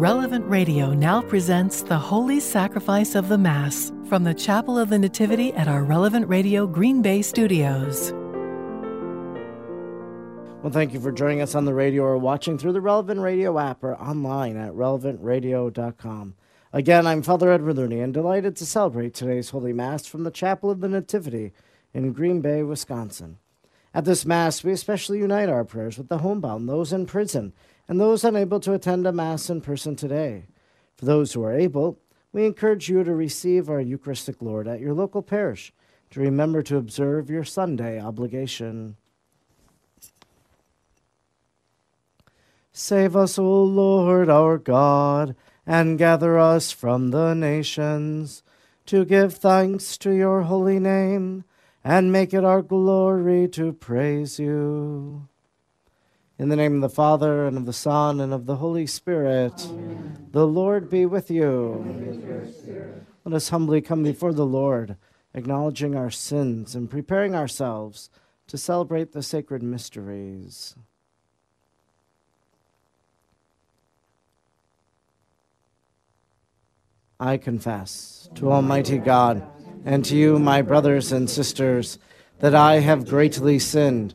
Relevant Radio now presents the Holy Sacrifice of the Mass from the Chapel of the Nativity at our Relevant Radio Green Bay studios. Well, thank you for joining us on the radio or watching through the Relevant Radio app or online at relevantradio.com. Again, I'm Father Edward Looney and delighted to celebrate today's Holy Mass from the Chapel of the Nativity in Green Bay, Wisconsin. At this Mass, we especially unite our prayers with the homebound, those in prison, and those unable to attend a Mass in person today. For those who are able, we encourage you to receive our Eucharistic Lord at your local parish, to remember to observe your Sunday obligation. Save us, O Lord our God, and gather us from the nations, to give thanks to your holy name, and make it our glory to praise you. In the name of the Father, and of the Son, and of the Holy Spirit, Amen. the Lord be with you. With Let us humbly come before the Lord, acknowledging our sins and preparing ourselves to celebrate the sacred mysteries. I confess to Almighty God and to you, my brothers and sisters, that I have greatly sinned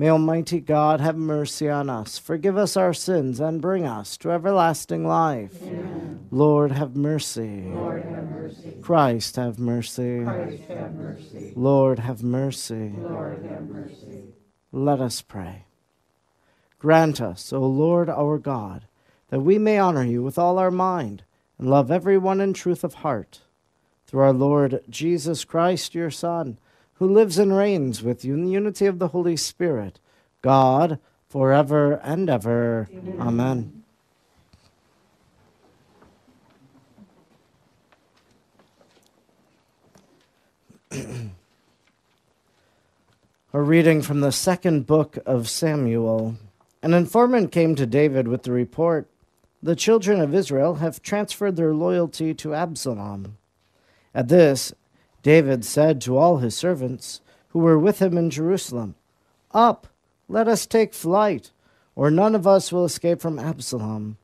May Almighty God have mercy on us, forgive us our sins, and bring us to everlasting life. Amen. Lord, have mercy. Lord, have mercy. Christ, have mercy. Christ, have mercy. Lord, have mercy. Lord, have mercy. Let us pray. Grant us, O Lord our God, that we may honor you with all our mind and love everyone in truth of heart. Through our Lord Jesus Christ, your Son, who lives and reigns with you in the unity of the Holy Spirit, God, forever and ever. Amen. Amen. A reading from the second book of Samuel. An informant came to David with the report The children of Israel have transferred their loyalty to Absalom. At this, David said to all his servants who were with him in Jerusalem, Up, let us take flight, or none of us will escape from Absalom.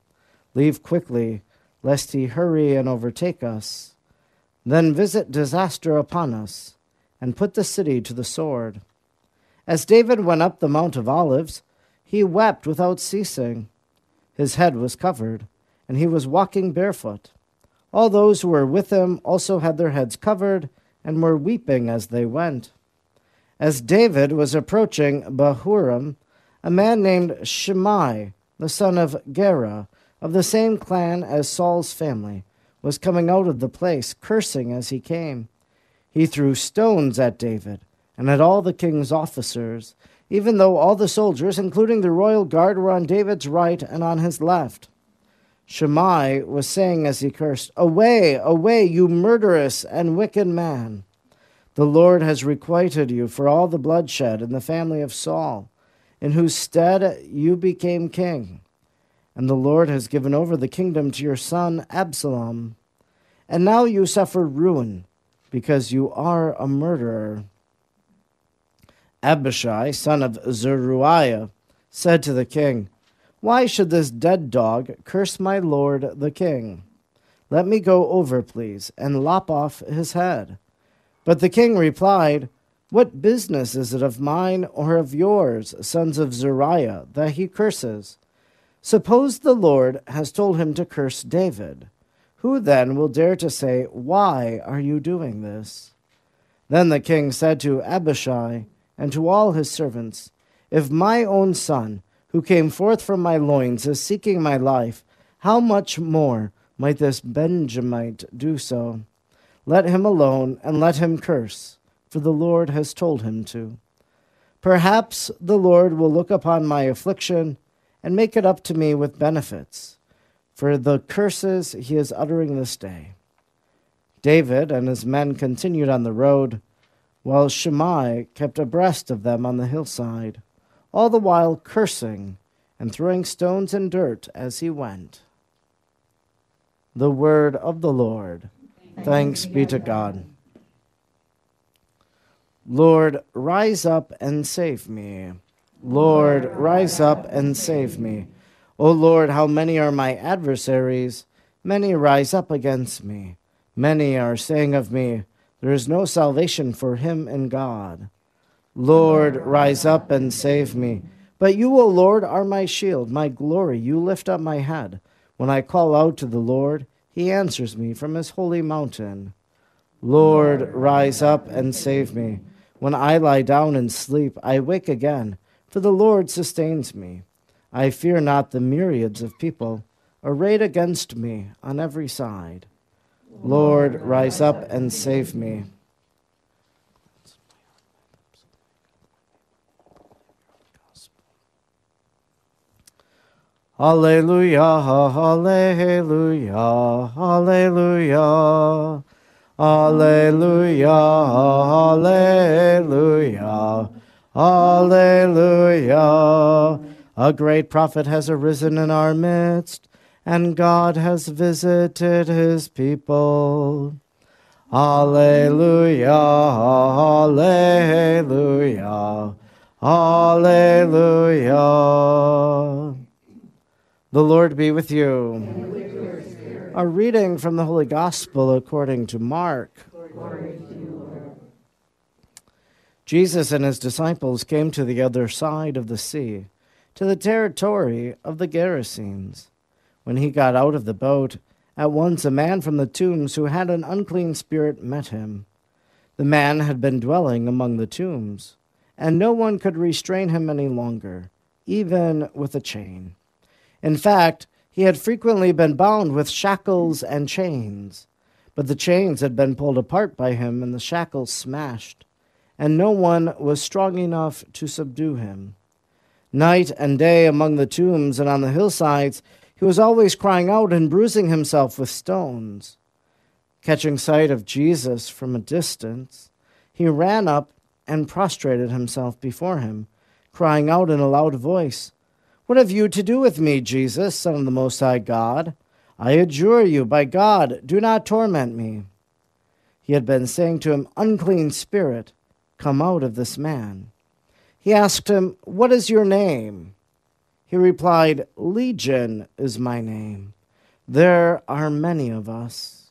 Leave quickly, lest he hurry and overtake us. Then visit disaster upon us, and put the city to the sword. As David went up the Mount of Olives, he wept without ceasing. His head was covered, and he was walking barefoot. All those who were with him also had their heads covered and were weeping as they went. As David was approaching Bahurim, a man named Shimei, the son of Gera, of the same clan as Saul's family, was coming out of the place, cursing as he came. He threw stones at David and at all the king's officers, even though all the soldiers, including the royal guard, were on David's right and on his left. Shimei was saying as he cursed, Away, away, you murderous and wicked man. The Lord has requited you for all the bloodshed in the family of Saul, in whose stead you became king. And the Lord has given over the kingdom to your son Absalom. And now you suffer ruin, because you are a murderer. Abishai, son of Zeruiah, said to the king, why should this dead dog curse my lord the king? Let me go over, please, and lop off his head. But the king replied, What business is it of mine or of yours, sons of Zeruiah, that he curses? Suppose the Lord has told him to curse David. Who then will dare to say, Why are you doing this? Then the king said to Abishai and to all his servants, If my own son, who came forth from my loins as seeking my life, how much more might this Benjamite do so? Let him alone, and let him curse, for the Lord has told him to. Perhaps the Lord will look upon my affliction and make it up to me with benefits, for the curses he is uttering this day. David and his men continued on the road. while Shimei kept abreast of them on the hillside, all the while cursing and throwing stones and dirt as he went. The word of the Lord. Thanks be to God. Lord, rise up and save me. Lord, rise up and save me. O Lord, how many are my adversaries? Many rise up against me. Many are saying of me, There is no salvation for him in God. Lord, rise up and save me. But you, O Lord, are my shield, my glory. You lift up my head. When I call out to the Lord, he answers me from his holy mountain. Lord, rise up and save me. When I lie down and sleep, I wake again, for the Lord sustains me. I fear not the myriads of people arrayed against me on every side. Lord, rise up and save me. Alleluia, Alleluia, Alleluia, Alleluia, Alleluia, Alleluia. A great prophet has arisen in our midst, and God has visited his people. Alleluia, Alleluia, Alleluia. The Lord be with you. A reading from the Holy Gospel according to Mark. Jesus and his disciples came to the other side of the sea, to the territory of the Gerasenes. When he got out of the boat, at once a man from the tombs who had an unclean spirit met him. The man had been dwelling among the tombs, and no one could restrain him any longer, even with a chain. In fact, he had frequently been bound with shackles and chains, but the chains had been pulled apart by him and the shackles smashed, and no one was strong enough to subdue him. Night and day among the tombs and on the hillsides, he was always crying out and bruising himself with stones. Catching sight of Jesus from a distance, he ran up and prostrated himself before him, crying out in a loud voice, what have you to do with me, Jesus, Son of the Most High God? I adjure you, by God, do not torment me. He had been saying to him, Unclean spirit, come out of this man. He asked him, What is your name? He replied, Legion is my name. There are many of us.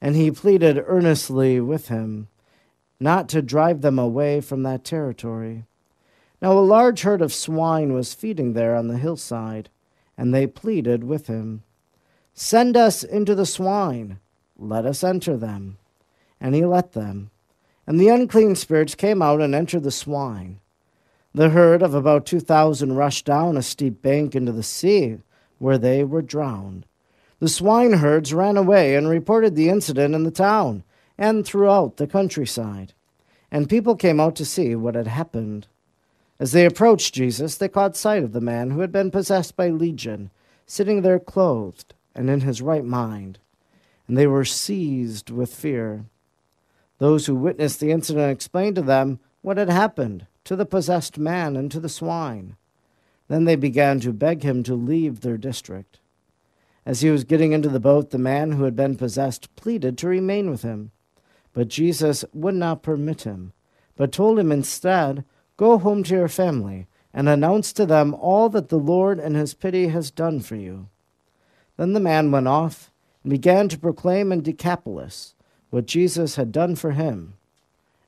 And he pleaded earnestly with him not to drive them away from that territory. Now a large herd of swine was feeding there on the hillside, and they pleaded with him, Send us into the swine, let us enter them. And he let them. And the unclean spirits came out and entered the swine. The herd of about two thousand rushed down a steep bank into the sea, where they were drowned. The swineherds ran away and reported the incident in the town and throughout the countryside. And people came out to see what had happened. As they approached Jesus, they caught sight of the man who had been possessed by legion, sitting there clothed and in his right mind, and they were seized with fear. Those who witnessed the incident explained to them what had happened to the possessed man and to the swine. Then they began to beg him to leave their district. As he was getting into the boat, the man who had been possessed pleaded to remain with him. But Jesus would not permit him, but told him instead Go home to your family and announce to them all that the Lord in his pity has done for you. Then the man went off and began to proclaim in Decapolis what Jesus had done for him,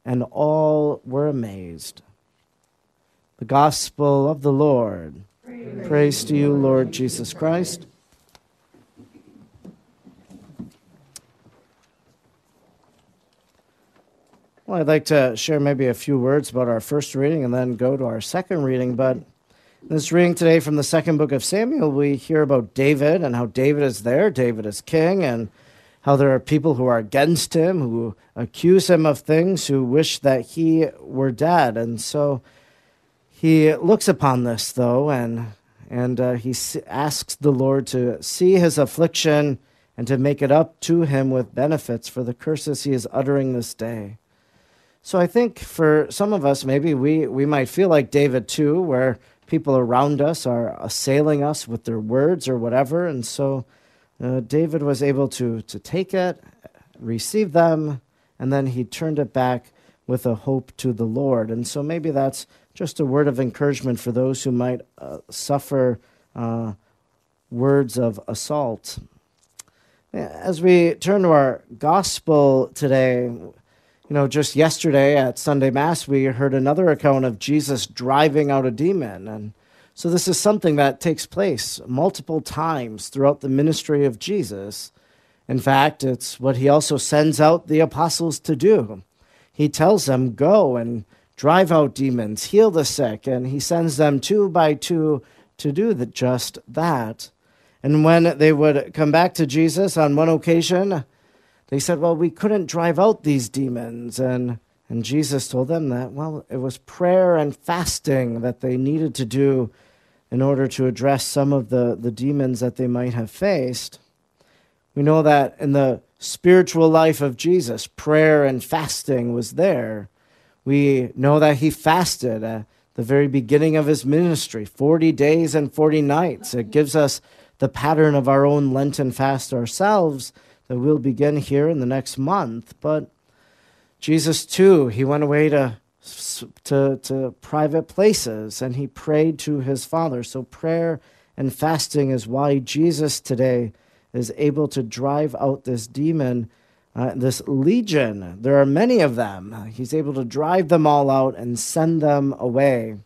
and all were amazed. The Gospel of the Lord. Praise, Praise to you, Lord Jesus Christ. Well, I'd like to share maybe a few words about our first reading and then go to our second reading. But this reading today from the second book of Samuel, we hear about David and how David is there. David is king, and how there are people who are against him, who accuse him of things, who wish that he were dead. And so he looks upon this, though, and, and uh, he asks the Lord to see his affliction and to make it up to him with benefits for the curses he is uttering this day. So I think for some of us, maybe we, we might feel like David too, where people around us are assailing us with their words or whatever. And so uh, David was able to, to take it, receive them, and then he turned it back with a hope to the Lord. And so maybe that's just a word of encouragement for those who might uh, suffer uh, words of assault. As we turn to our gospel today, you know, just yesterday at Sunday Mass, we heard another account of Jesus driving out a demon. And so this is something that takes place multiple times throughout the ministry of Jesus. In fact, it's what he also sends out the apostles to do. He tells them, Go and drive out demons, heal the sick, and he sends them two by two to do the, just that. And when they would come back to Jesus on one occasion, they said, Well, we couldn't drive out these demons. And, and Jesus told them that, well, it was prayer and fasting that they needed to do in order to address some of the, the demons that they might have faced. We know that in the spiritual life of Jesus, prayer and fasting was there. We know that he fasted at the very beginning of his ministry 40 days and 40 nights. It gives us the pattern of our own Lenten fast ourselves that we'll begin here in the next month. But Jesus, too, he went away to, to, to private places and he prayed to his Father. So prayer and fasting is why Jesus today is able to drive out this demon uh, this legion. There are many of them. He's able to drive them all out and send them away.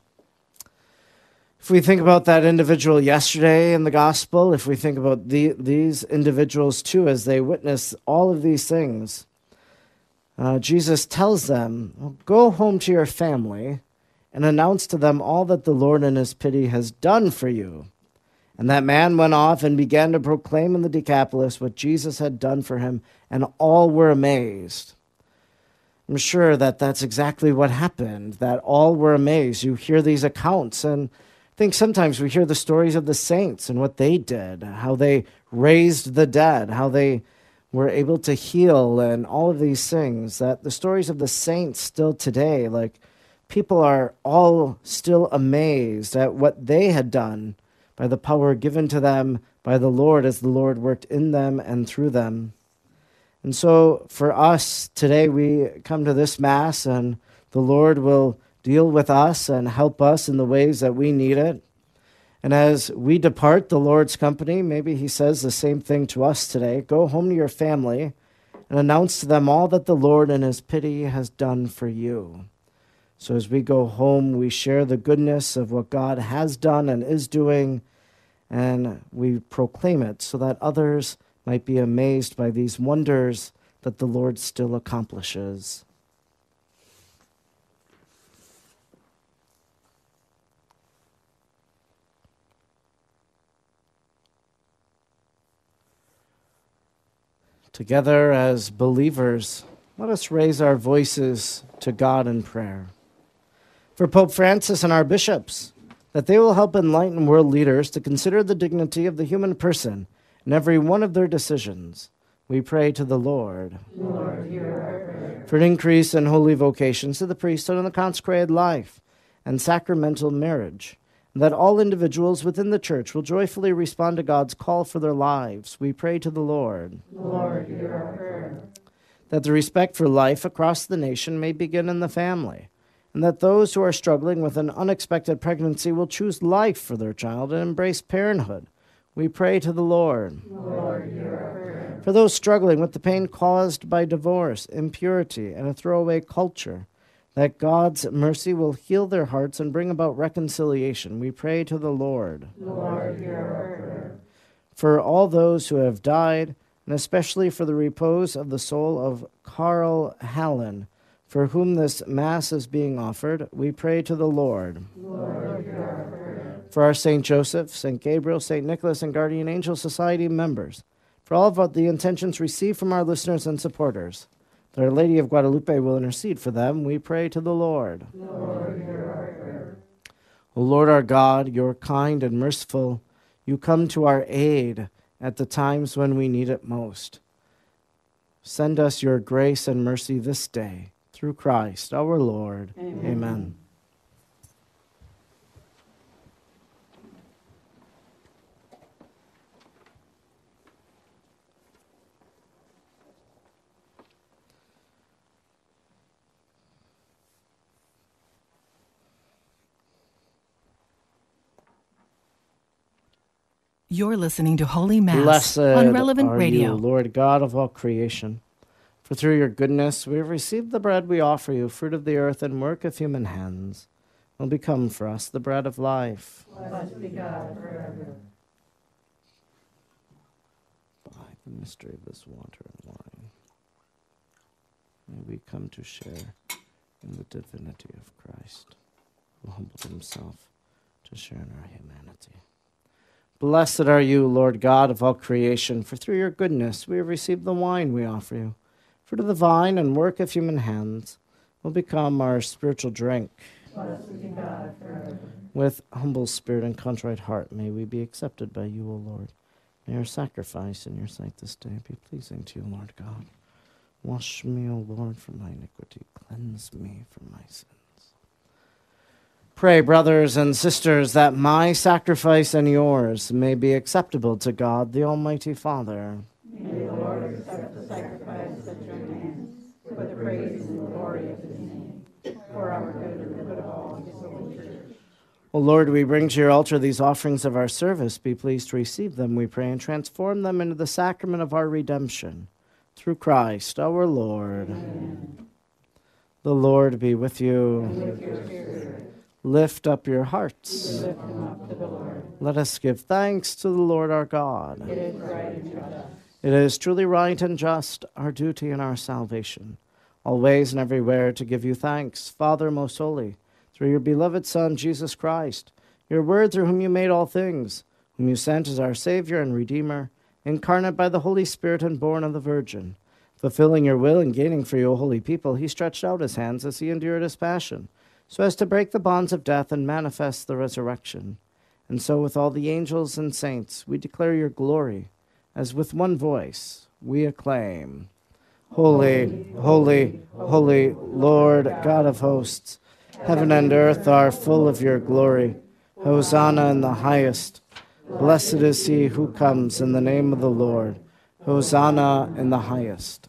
If we think about that individual yesterday in the gospel, if we think about the, these individuals too, as they witness all of these things, uh, Jesus tells them, Go home to your family and announce to them all that the Lord in his pity has done for you. And that man went off and began to proclaim in the Decapolis what Jesus had done for him, and all were amazed. I'm sure that that's exactly what happened, that all were amazed. You hear these accounts, and think sometimes we hear the stories of the saints and what they did, how they raised the dead, how they were able to heal, and all of these things. That the stories of the saints still today, like people are all still amazed at what they had done by the power given to them by the Lord as the Lord worked in them and through them. And so for us today, we come to this Mass, and the Lord will deal with us and help us in the ways that we need it. And as we depart the Lord's company, maybe He says the same thing to us today go home to your family and announce to them all that the Lord in His pity has done for you. So as we go home, we share the goodness of what God has done and is doing, and we proclaim it so that others might be amazed by these wonders that the Lord still accomplishes. Together as believers, let us raise our voices to God in prayer for Pope Francis and our bishops, that they will help enlighten world leaders to consider the dignity of the human person in every one of their decisions. We pray to the Lord. Lord, hear our prayer. For an increase in holy vocations to the priesthood and the consecrated life and sacramental marriage, and that all individuals within the church will joyfully respond to God's call for their lives. We pray to the Lord. Lord, hear our prayer. That the respect for life across the nation may begin in the family and that those who are struggling with an unexpected pregnancy will choose life for their child and embrace parenthood. We pray to the Lord. Lord, hear our prayer. For those struggling with the pain caused by divorce, impurity, and a throwaway culture, that God's mercy will heal their hearts and bring about reconciliation. We pray to the Lord. Lord, hear our prayer. For all those who have died, and especially for the repose of the soul of Carl Hallen, for whom this Mass is being offered, we pray to the Lord. Lord, hear our prayer. For our St. Joseph, St. Gabriel, St. Nicholas, and Guardian Angel Society members, for all of the intentions received from our listeners and supporters, that Our Lady of Guadalupe will intercede for them, we pray to the Lord. Lord, hear our prayer. O Lord our God, you're kind and merciful. You come to our aid at the times when we need it most. Send us your grace and mercy this day through Christ our Lord. Amen. Amen. You're listening to Holy Mass Blessed on Relevant are Radio. you, Lord God of all creation. For through your goodness we have received the bread we offer you, fruit of the earth and work of human hands, will become for us the bread of life. Blessed be God forever. By the mystery of this water and wine, may we come to share in the divinity of Christ, who humbled himself to share in our humanity. Blessed are you, Lord God of all creation, for through your goodness we have received the wine we offer you. Fruit of the vine and work of human hands will become our spiritual drink. God forever. With humble spirit and contrite heart, may we be accepted by you, O Lord. May our sacrifice in your sight this day be pleasing to you, Lord God. Wash me, O Lord, from my iniquity. Cleanse me from my sins. Pray, brothers and sisters, that my sacrifice and yours may be acceptable to God, the Almighty Father. May the Lord accept the sacrifice at your hands for the praise and glory of his name, for our good and the good of all his holy church. O Lord, we bring to your altar these offerings of our service. Be pleased to receive them, we pray, and transform them into the sacrament of our redemption. Through Christ our Lord. The Lord be with you. With your spirit, Lift up your hearts. up to the Lord. Let us give thanks to the Lord our God. It is right and just. It is truly right and just, our duty and our salvation, always and everywhere to give you thanks, Father most holy, through your beloved Son, Jesus Christ, your word through whom you made all things, whom you sent as our Savior and Redeemer, incarnate by the Holy Spirit and born of the Virgin. Fulfilling your will and gaining for you a holy people, he stretched out his hands as he endured his passion, so as to break the bonds of death and manifest the resurrection. And so, with all the angels and saints, we declare your glory as with one voice we acclaim Holy, holy, holy, Lord God of hosts, heaven and earth are full of your glory. Hosanna in the highest. Blessed is he who comes in the name of the Lord. Hosanna in the highest.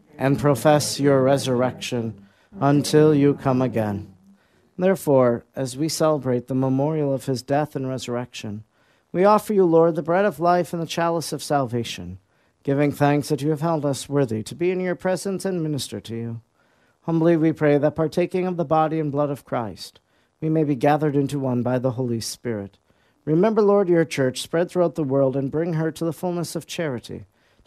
and profess your resurrection until you come again. Therefore, as we celebrate the memorial of his death and resurrection, we offer you, Lord, the bread of life and the chalice of salvation, giving thanks that you have held us worthy to be in your presence and minister to you. Humbly we pray that partaking of the body and blood of Christ, we may be gathered into one by the Holy Spirit. Remember, Lord, your church spread throughout the world and bring her to the fullness of charity,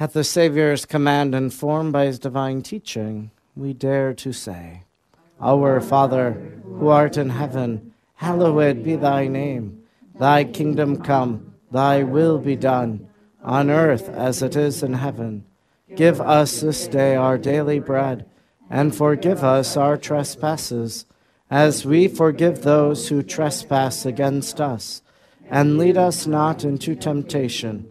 At the Saviour's command, informed by his divine teaching, we dare to say, Our Father, who art in heaven, hallowed be thy name. Thy kingdom come, thy will be done, on earth as it is in heaven. Give us this day our daily bread, and forgive us our trespasses, as we forgive those who trespass against us. And lead us not into temptation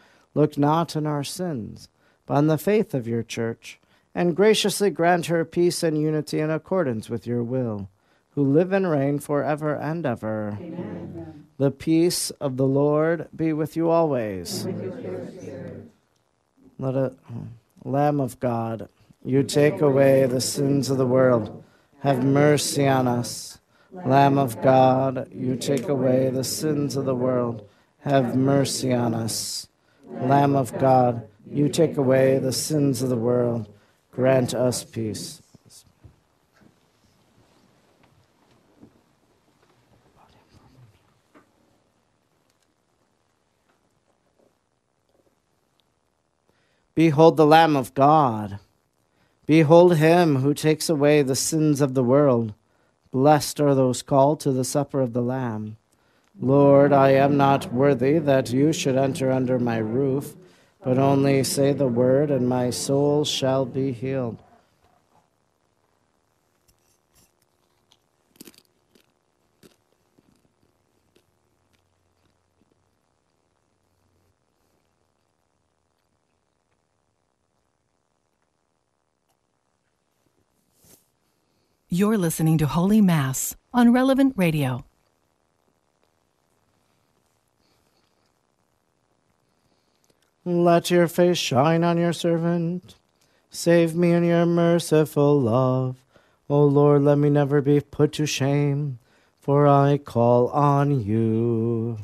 Look not on our sins, but on the faith of your church, and graciously grant her peace and unity in accordance with your will, who live and reign for ever and ever. Amen. The peace of the Lord be with you always. Let it, Lamb of God, you take away the sins of the world. Have mercy on us. Lamb of God, you take away the sins of the world. Have mercy on us. Lamb of God, you take away the sins of the world. Grant us peace. Behold the Lamb of God. Behold him who takes away the sins of the world. Blessed are those called to the supper of the Lamb. Lord, I am not worthy that you should enter under my roof, but only say the word, and my soul shall be healed. You're listening to Holy Mass on Relevant Radio. Let your face shine on your servant. Save me in your merciful love. O Lord, let me never be put to shame, for I call on you.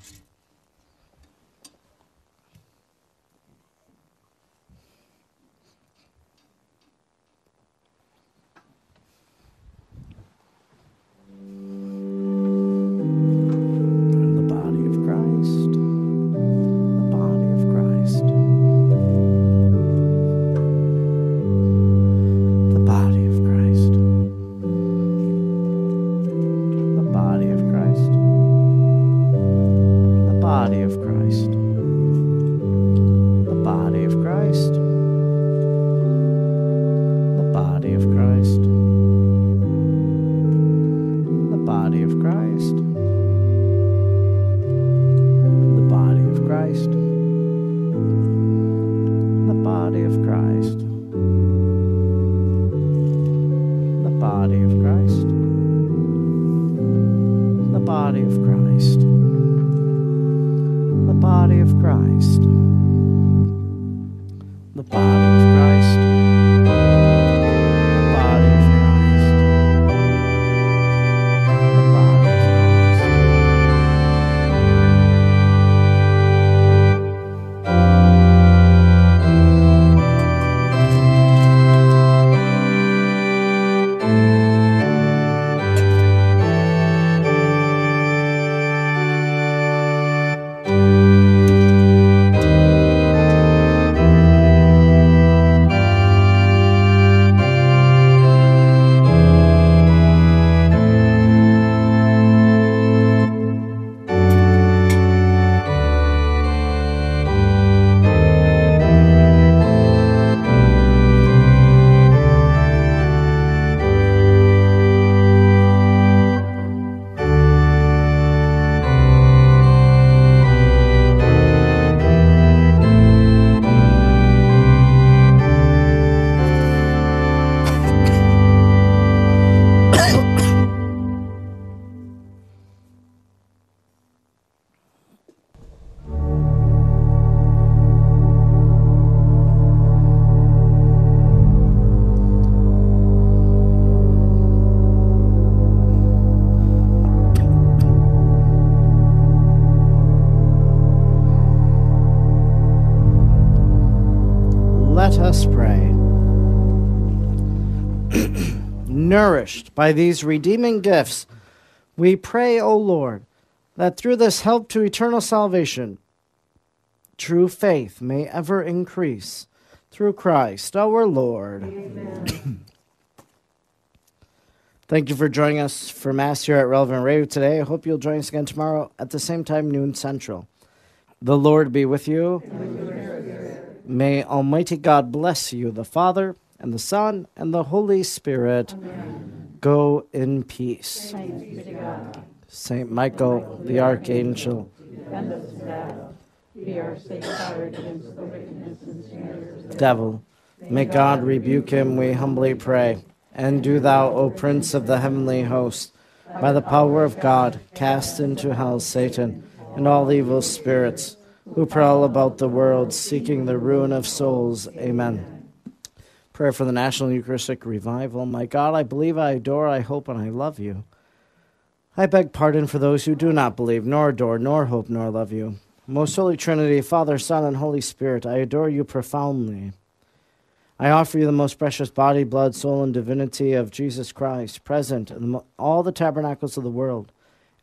By these redeeming gifts, we pray, O Lord, that through this help to eternal salvation, true faith may ever increase. Through Christ our Lord. Amen. Thank you for joining us for Mass here at Relevant Radio today. I hope you'll join us again tomorrow at the same time, noon central. The Lord be with you. May Almighty God bless you, the Father, and the Son, and the Holy Spirit. Amen. Go in peace. Saint Michael, the Archangel, devil. May God rebuke him, we humbly pray. And do thou, O Prince of the heavenly host, by the power of God, cast into hell Satan and all evil spirits who prowl about the world seeking the ruin of souls. Amen. Prayer for the National Eucharistic Revival. My God, I believe, I adore, I hope, and I love you. I beg pardon for those who do not believe, nor adore, nor hope, nor love you. Most Holy Trinity, Father, Son, and Holy Spirit, I adore you profoundly. I offer you the most precious body, blood, soul, and divinity of Jesus Christ, present in all the tabernacles of the world,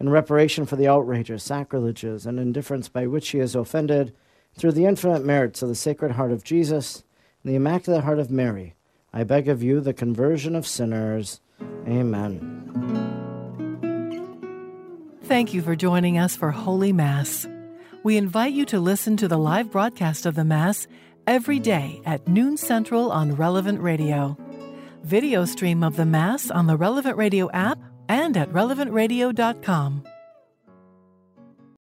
in reparation for the outrages, sacrileges, and indifference by which he is offended, through the infinite merits of the Sacred Heart of Jesus the Immaculate Heart of Mary. I beg of you the conversion of sinners. Amen. Thank you for joining us for Holy Mass. We invite you to listen to the live broadcast of the Mass every day at noon central on Relevant Radio. Video stream of the Mass on the Relevant Radio app and at relevantradio.com.